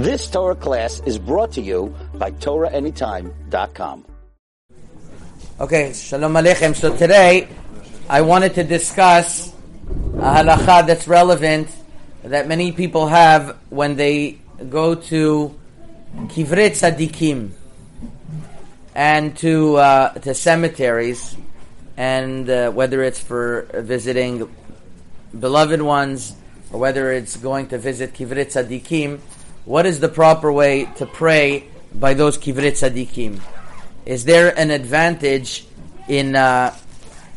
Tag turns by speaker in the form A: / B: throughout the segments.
A: This Torah class is brought to you by TorahAnytime.com.
B: Okay, Shalom Aleichem. So today, I wanted to discuss a halacha that's relevant that many people have when they go to Kivret Tzadikim and to uh, to cemeteries, and uh, whether it's for visiting beloved ones or whether it's going to visit Kivret Tzadikim, what is the proper way to pray by those Kivret Tzadikim? Is there an advantage in uh,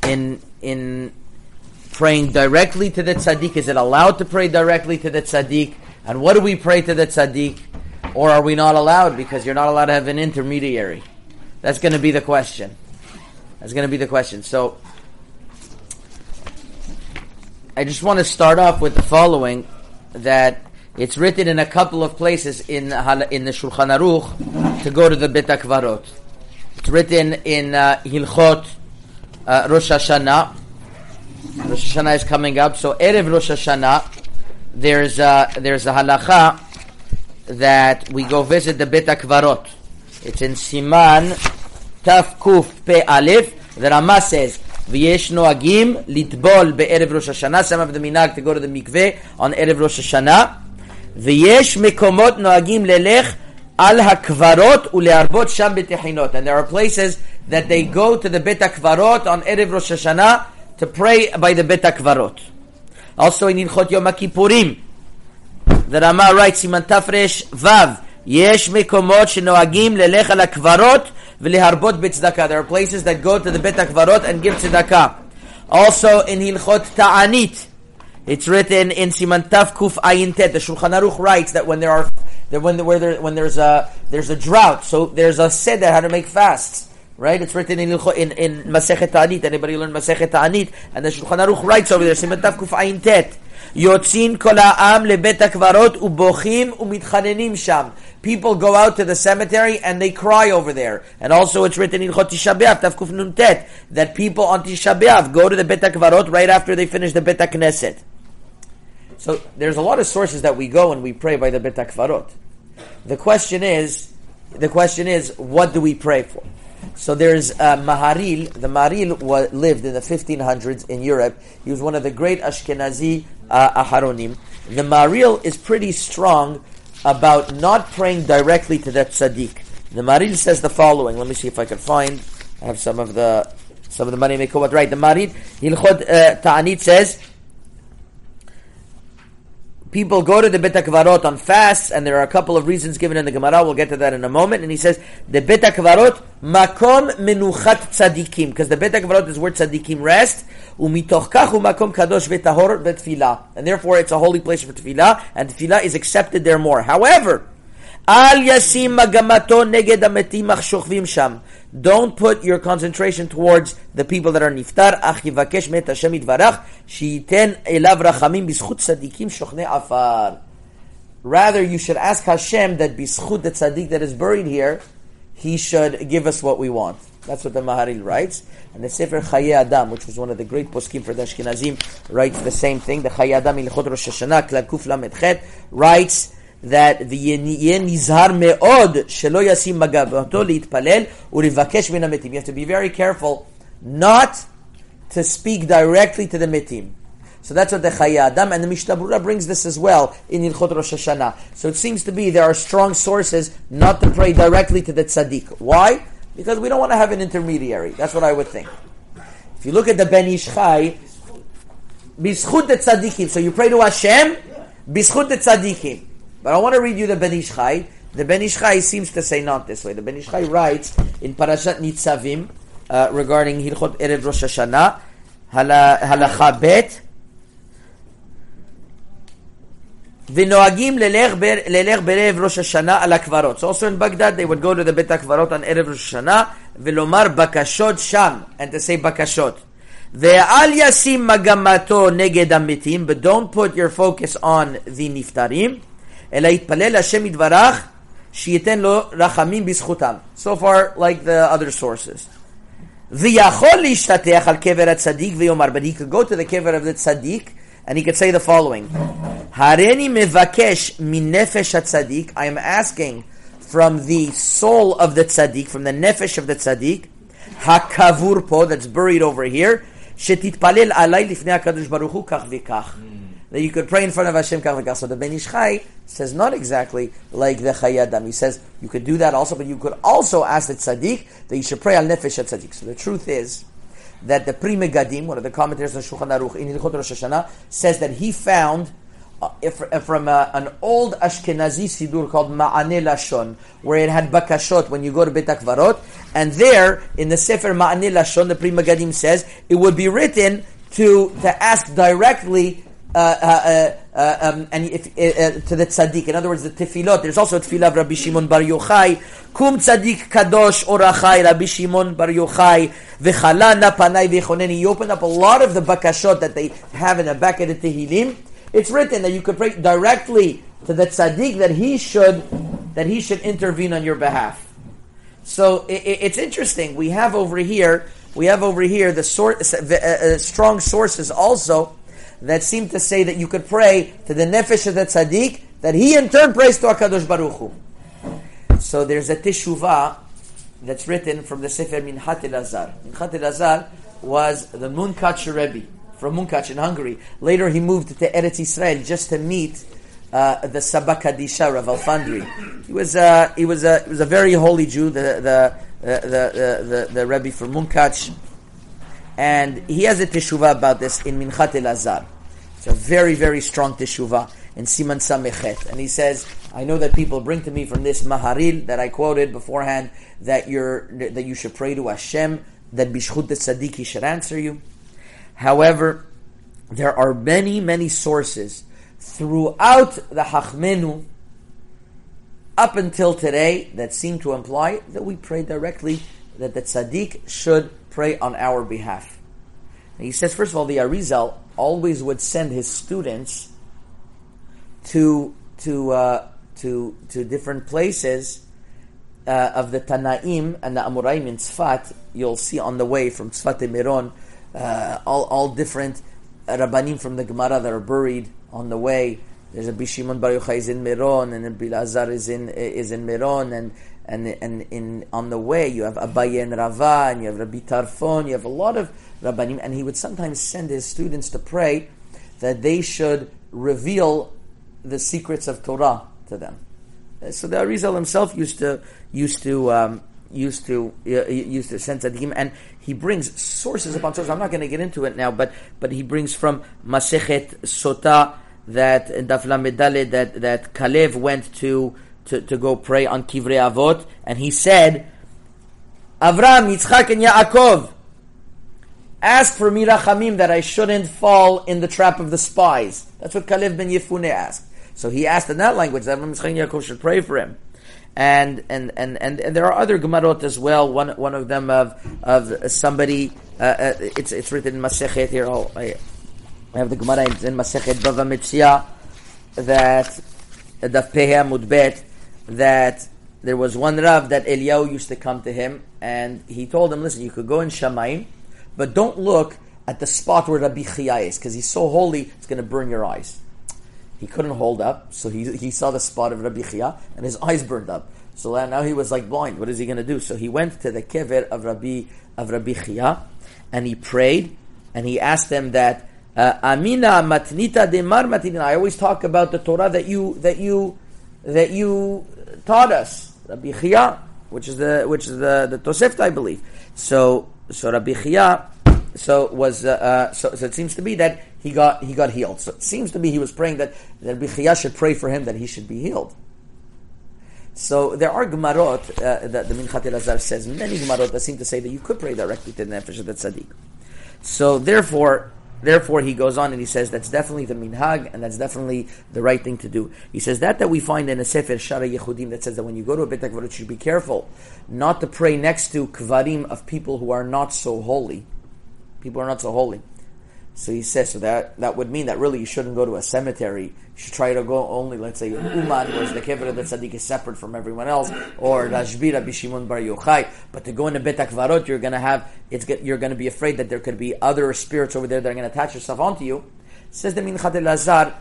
B: in in praying directly to the tzaddik? Is it allowed to pray directly to the tzaddik? And what do we pray to the tzaddik? Or are we not allowed because you're not allowed to have an intermediary? That's going to be the question. That's going to be the question. So, I just want to start off with the following that it's written in a couple of places in in the Shulchan Aruch to go to the Bet HaKvarot. It's written in uh, Hilchot uh, Rosh Hashanah. Rosh Hashanah is coming up, so Erev Rosh Hashanah, there's a, there's a halacha that we go visit the Bet HaKvarot. It's in Siman Taf Kuf Pe Aleph. The Rama says, "V'yesh noagim litbol be'erev Rosh Hashanah." Some of the minag to go to the mikveh on erev Rosh Hashanah. V'yesh mekomot noagim lelech al hakvarot ulearbot sham betechinot. And there are places that they go to the Bet HaKvarot on erev Rosh Hashanah to pray by the Bet HaKvarot. Also in Ilchot Yom Kippurim, the Rama writes, Siman Tafresh Vav, יש מקומות שנוהגים ללך על הקברות ולהרבות בצדקה. There are places that go to the Bet HaKvarot and give tzedakah. Also in Hilchot Ta'anit, it's written in Simantav Kuf Ayintet. The Shulchan Aruch writes that when there are that when the, where there, when there's a there's a drought, so there's a seder how to make fasts. Right? It's written in in, in Masechet Ta'anit. Anybody learn Masechet Ta'anit? And the Shulchan Aruch writes over there Simantav Kuf Ayintet. Yotzin kol ha'am lebetakvarot ubochim umitchanenim sham. People go out to the cemetery and they cry over there. And also it's written in Chot Tisha B'Av, Tavkuf Nuntet, that people on Tisha B'Av go to the Bet HaKvarot right after they finish the Bet HaKnesset. So there's a lot of sources that we go and we pray by the Bet HaKvarot. The question is, the question is, what do we pray for? So there's uh, Maharil. The Maharil wa- lived in the 1500s in Europe. He was one of the great Ashkenazi uh, Aharonim. The Maharil is pretty strong about not praying directly to that tzaddik. The Maharil says the following. Let me see if I can find. I have some of the some of the money make right. The Maharil Hilchot uh, Ta'anit says people go to the Bet HaKvarot on fasts, and there are a couple of reasons given in the Gemara. We'll get to that in a moment. And he says the Bet HaKvarot makom menuchat tzadikim, because the Bet HaKvarot is where tzadikim rest. Umitoch makom kadosh vetahor betfilah, and therefore it's a holy place for tefillah, and tefillah is accepted there more. However, al yasim magamato ametim shochavim sham. Don't put your concentration towards the people that are niftar. Rather, you should ask Hashem that b'schut the tzaddik that is buried here, he should give us what we want. That's what the Maharil writes. And the Sefer Chaye Adam, which was one of the great poskim for the Ashkenazim, writes the same thing. The Chaye Adam in Lechot Rosh Hashanah, Klal Kuf Lamed writes that the נזהר מאוד שלא ישים מגבותו להתפלל ולבקש מן המתים. You have to be very careful not to speak directly to the mitim. So that's what the Chaye Adam and the Mishnah brings this as well in Yilchot Rosh Hashanah. So it seems to be there are strong sources not to pray directly to the tzaddik. Why? Because we don't want to have an intermediary. That's what I would think. If you look at the Ben Ish Chai, Bishchut the tzaddikim. So you pray to Hashem, Bishchut the tzaddikim. But I want to read you the Ben Ish Chai. The Ben Ish Chai seems to say not this way. The Ben Ish Chai writes in Parashat Nitzavim uh, regarding Hilchot Erev Rosh Hashanah, Halacha Bet, ונוהגים ללך בערב ראש השנה על הקברות. So also in Baghdad they would go to the בית הקברות on ערב ראש השנה ולומר בקשות שם, and to say בקשות. ואל ישים מגמתו נגד המתים, but don't put your focus on the נפטרים. אלא יתפלל השם יתברך שייתן לו רחמים בזכותם. So far like the other sources. ויכול להשתטח על קבר הצדיק ויאמר, but he could go to the קבר of the צדיק and he could say the following: Hareni mevakesh minefesh tzaddik. I am asking from the soul of the tzaddik, from the nefesh of the tzaddik, hakavur po that's buried over here. Shetitpalel alay lifnei Hakadosh Baruch Hu kach v'kach. That you could pray in front of Hashem kach. So the Ben Ish Chai says not exactly like the Chaye Adam. He says you could do that also, but you could also ask the tzaddik that you should pray al nefesh tzaddik. So the truth is that the Pri Megadim, one of the commentators on Shulchan Aruch in Hilchot Rosh Hashanah, says that he found uh, uh, from uh, an old Ashkenazi Sidur called Ma'aneh Lashon, where it had bakashot when you go to Bet Akvarot, and there in the Sefer Ma'aneh Lashon, the Pri Megadim says it would be written to to ask directly uh, uh, uh, um, and if, to the tzaddik. In other words, the tefillot. There's also a tefillah of Rabbi Shimon Bar Yochai. Kum tzaddik kadosh orachai Rabbi Shimon Bar Yochai v'chalana panai v'choneni. You open up a lot of the bakashot that they have in the back of the Tehillim. It's written that you could pray directly to the tzaddik that he should that he should intervene on your behalf. So it, it's interesting. We have over here we have over here the, sort, uh, strong sources also that seem to say that you could pray to the nefesh of the tzaddik, that he in turn prays to HaKadosh Baruch Hu. So there's a teshuvah that's written from the Sefer Minchat Elazar. Minchat Elazar was the Munkach Rebbe from Munkach in Hungary. Later he moved to Eretz Israel just to meet uh, the Saba Kadisha Rav Alfandari. He was uh, he was a he was a very holy Jew, the the the the, the, the Rebbe from Munkach, and he has a teshuvah about this in Minchat Elazar. It's a very, very strong teshuvah in Siman Samechet. And he says, I know that people bring to me from this Maharil that I quoted beforehand that you're that you should pray to Hashem, that Bishchut the Tzaddik should answer you. However, there are many, many sources throughout the Hachmenu up until today that seem to imply that we pray directly, that the Tzaddik should pray on our behalf. And he says, first of all, the Arizal always would send his students to to uh, to to different places uh, of the Tanaim and the Amoraim in Tzfat. You'll see on the way from Tzfat to Miron, uh, all all different rabbanim from the Gemara that are buried on the way. There's a Bishimon Bar Yochai is in Miron, and a Bilazar is in is in Miron, and and and in on the way you have Abaye and Rava, and you have Rabbi Tarfon, you have a lot of Rabbanim, and he would sometimes send his students to pray that they should reveal the secrets of Torah to them. Uh, so the Arizal himself used to used to um, used to uh, used to send tzaddikim, and he brings sources upon sources. I'm not going to get into it now, but but he brings from Masechet Sota that Daf Medale that that Kalev went to, to to go pray on Kivrei Avot, and he said, Avram, Yitzchak, and Yaakov Ask for mirachamim that I shouldn't fall in the trap of the spies. That's what Kalev ben Yefune asked. So he asked in that language that Avram, Yitzchak and Yaakov should pray for him. And, and, and, and, and there are other Gemarot as well. One, one of them of, of somebody, uh, uh, it's, it's written in Masechet here. Oh, I, I have the Gemara in Masechet Bava Metzia that, the Peha Mudbet, that there was one Rav that Eliyahu used to come to him and he told him, listen, you could go in Shamayim but don't look at the spot where Rabbi Chia is, because he's so holy, it's going to burn your eyes. He couldn't hold up, so he, he saw the spot of Rabbi Chia, and his eyes burned up. So now he was like blind. What is he going to do? So he went to the kever of Rabbi of Rabbi Chia, and he prayed, and he asked them that uh, Amina matnita de mar matina. I always talk about the Torah that you that you that you taught us, Rabbi Chia, which is the which is the the Tosefta, I believe. So so Rabbi Chia, so was uh, uh, so, so it seems to be that he got he got healed. So it seems to be he was praying that, that Rabbi Chia should pray for him that he should be healed. So there are gemarot uh, that the Minchat Elazar says many gemarot that seem to say that you could pray directly to the nefesh of the tzaddik. So therefore, Therefore, he goes on and he says that's definitely the minhag and that's definitely the right thing to do. He says that that we find in a sefer Shara Yichudim that says that when you go to a bet you should be careful not to pray next to kvarim of people who are not so holy. People are not so holy. So he says, so that, that would mean that really you shouldn't go to a cemetery. You should try to go only, let's say, Uman, where the kever of the tzaddik is separate from everyone else, or Rashbira Bishimun Bar Yochai. But to go into Bet Akvarot, you're going to have, it's, you're going to be afraid that there could be other spirits over there that are going to attach yourself onto you. Says the Minchat Elazar,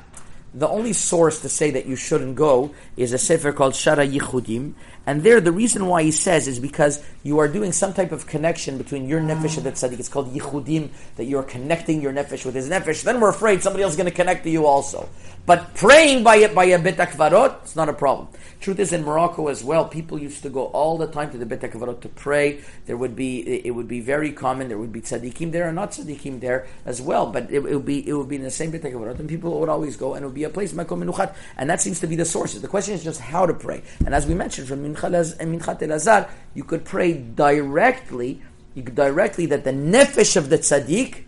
B: the only source to say that you shouldn't go is a sefer called Shara Yichudim, and there the reason why he says is because you are doing some type of connection between your nefesh and the tzaddik. It's called Yichudim, that you are connecting your nefesh with his nefesh. Then we're afraid somebody else is going to connect to you also. But praying by it by a bet it's not a problem. Truth is, in Morocco as well, people used to go all the time to the bet to pray. There would be, it would be very common. There would be tzaddikim there and not tzaddikim there as well. But it, it would be, it would be in the same bet and people would always go, and it would be a place and that seems to be the sources. The question is just how to pray. And as we mentioned from Minchat Elazar, eh, you could pray directly, you could directly that the nefesh of the tzaddik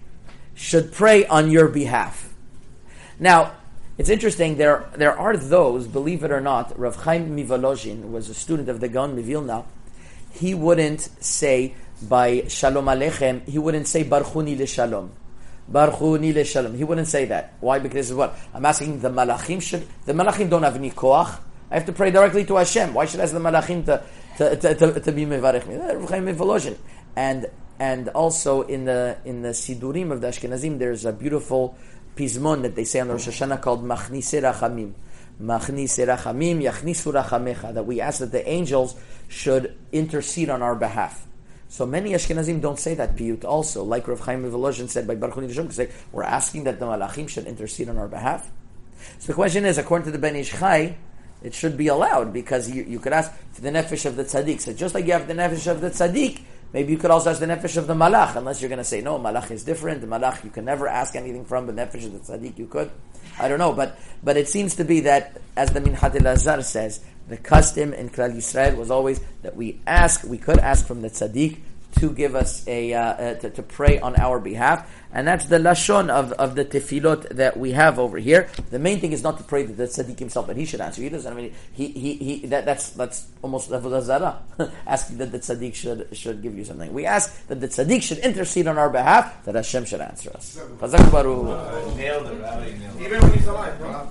B: should pray on your behalf. Now, it's interesting. There, there are those, believe it or not. Rav Chaim Mivolozhin was a student of the Gaon Mivilna. He wouldn't say by Shalom Aleichem. He wouldn't say Barchuni le Shalom. Barchuni Shalom. He wouldn't say that. Why? Because what I'm asking. The Malachim should. The Malachim don't have any koach. I have to pray directly to Hashem. Why should I ask the Malachim to to, to, to, to be mevarich me? And and also in the in the Sidurim of the Ashkenazim, there's a beautiful pizmon that they say on Rosh Hashanah called Machnise Rachamim. Machnise Rachamim, Yachnisu Rachamecha, that we ask that the angels should intercede on our behalf. So many Ashkenazim don't say that piyut also, like Rav Chaim Volozhin said by Baruch Nishim, say we're asking that the Malachim should intercede on our behalf. So the question is, according to the Ben Ish Chai, it should be allowed because you, you could ask for the nefesh of the tzaddik. So just like you have the nefesh of the tzaddik, Maybe you could also ask the nefesh of the malach, unless you're going to say no, malach is different. The malach you can never ask anything from, but nefesh of the tzaddik you could. I don't know, but but it seems to be that, as the Minchat Elazar says, the custom in Klal Yisrael was always that we ask, we could ask from the tzaddik to give us a, uh, uh, to, to, pray on our behalf, and that's the lashon of, of the tefillot that we have over here. The main thing is not to pray that the tzaddik himself, but he should answer. He doesn't. I mean, he, he, he that, that's that's almost level zara, asking that the tzaddik should should give you something. We ask that the tzaddik should intercede on our behalf, that Hashem should answer us. Chazak baru. Nailed it, Even when he's alive,